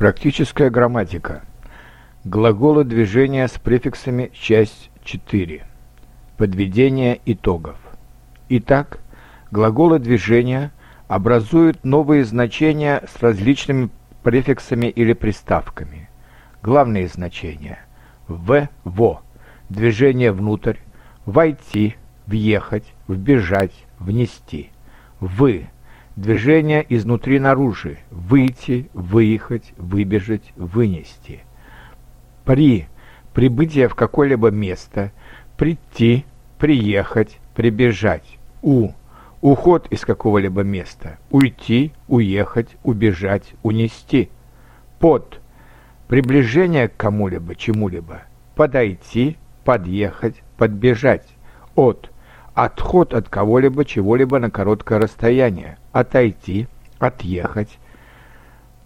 Практическая грамматика. Глаголы движения с префиксами часть 4. Подведение итогов. Итак, глаголы движения образуют новые значения с различными префиксами или приставками. Главные значения. В, во. Движение внутрь. Войти, въехать, вбежать, внести. Вы Движение изнутри наружу. Выйти, выехать, выбежать, вынести. При. Прибытие в какое-либо место. Прийти, приехать, прибежать. У. Уход из какого-либо места. Уйти, уехать, убежать, унести. Под. Приближение к кому-либо, чему-либо. Подойти, подъехать, подбежать. От отход от кого-либо, чего-либо на короткое расстояние, отойти, отъехать.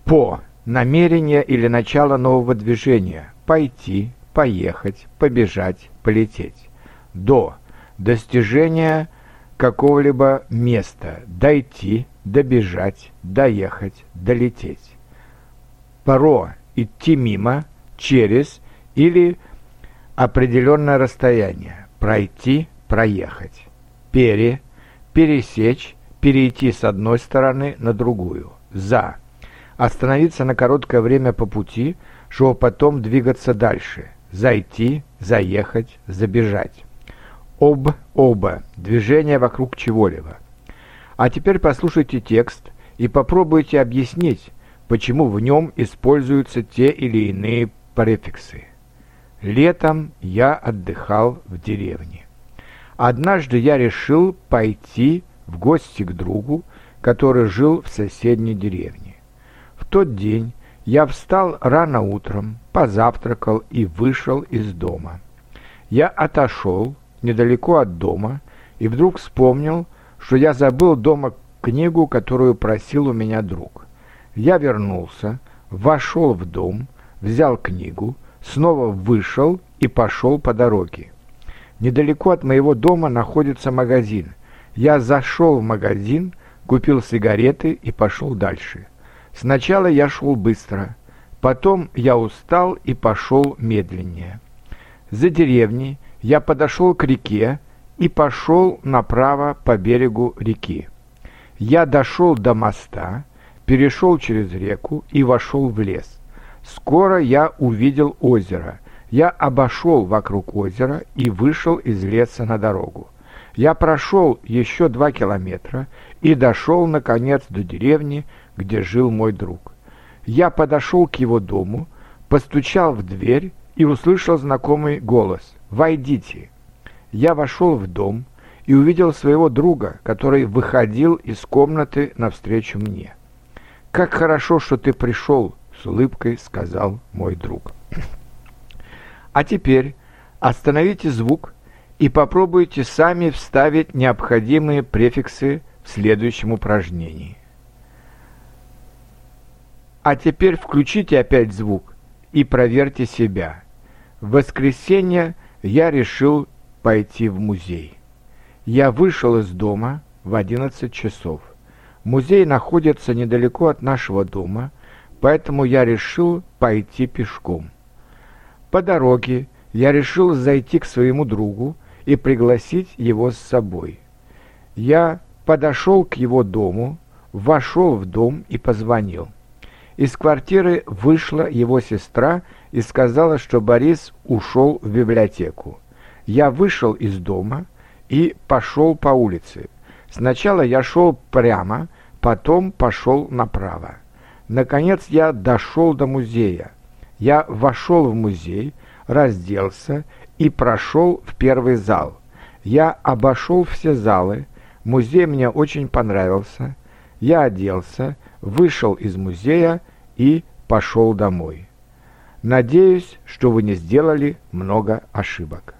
По намерение или начало нового движения, пойти, поехать, побежать, полететь. До достижения какого-либо места, дойти, добежать, доехать, долететь. Про идти мимо, через или определенное расстояние, пройти, проехать. Пере – пересечь, перейти с одной стороны на другую. За – остановиться на короткое время по пути, чтобы потом двигаться дальше. Зайти, заехать, забежать. Об, оба – движение вокруг чего-либо. А теперь послушайте текст и попробуйте объяснить, почему в нем используются те или иные префиксы. Летом я отдыхал в деревне. Однажды я решил пойти в гости к другу, который жил в соседней деревне. В тот день я встал рано утром, позавтракал и вышел из дома. Я отошел недалеко от дома и вдруг вспомнил, что я забыл дома книгу, которую просил у меня друг. Я вернулся, вошел в дом, взял книгу, снова вышел и пошел по дороге. Недалеко от моего дома находится магазин. Я зашел в магазин, купил сигареты и пошел дальше. Сначала я шел быстро, потом я устал и пошел медленнее. За деревней я подошел к реке и пошел направо по берегу реки. Я дошел до моста, перешел через реку и вошел в лес. Скоро я увидел озеро – я обошел вокруг озера и вышел из леса на дорогу. Я прошел еще два километра и дошел, наконец, до деревни, где жил мой друг. Я подошел к его дому, постучал в дверь и услышал знакомый голос «Войдите». Я вошел в дом и увидел своего друга, который выходил из комнаты навстречу мне. «Как хорошо, что ты пришел», — с улыбкой сказал мой друг. А теперь остановите звук и попробуйте сами вставить необходимые префиксы в следующем упражнении. А теперь включите опять звук и проверьте себя. В воскресенье я решил пойти в музей. Я вышел из дома в 11 часов. Музей находится недалеко от нашего дома, поэтому я решил пойти пешком. По дороге я решил зайти к своему другу и пригласить его с собой. Я подошел к его дому, вошел в дом и позвонил. Из квартиры вышла его сестра и сказала, что Борис ушел в библиотеку. Я вышел из дома и пошел по улице. Сначала я шел прямо, потом пошел направо. Наконец я дошел до музея. Я вошел в музей, разделся и прошел в первый зал. Я обошел все залы, музей мне очень понравился. Я оделся, вышел из музея и пошел домой. Надеюсь, что вы не сделали много ошибок.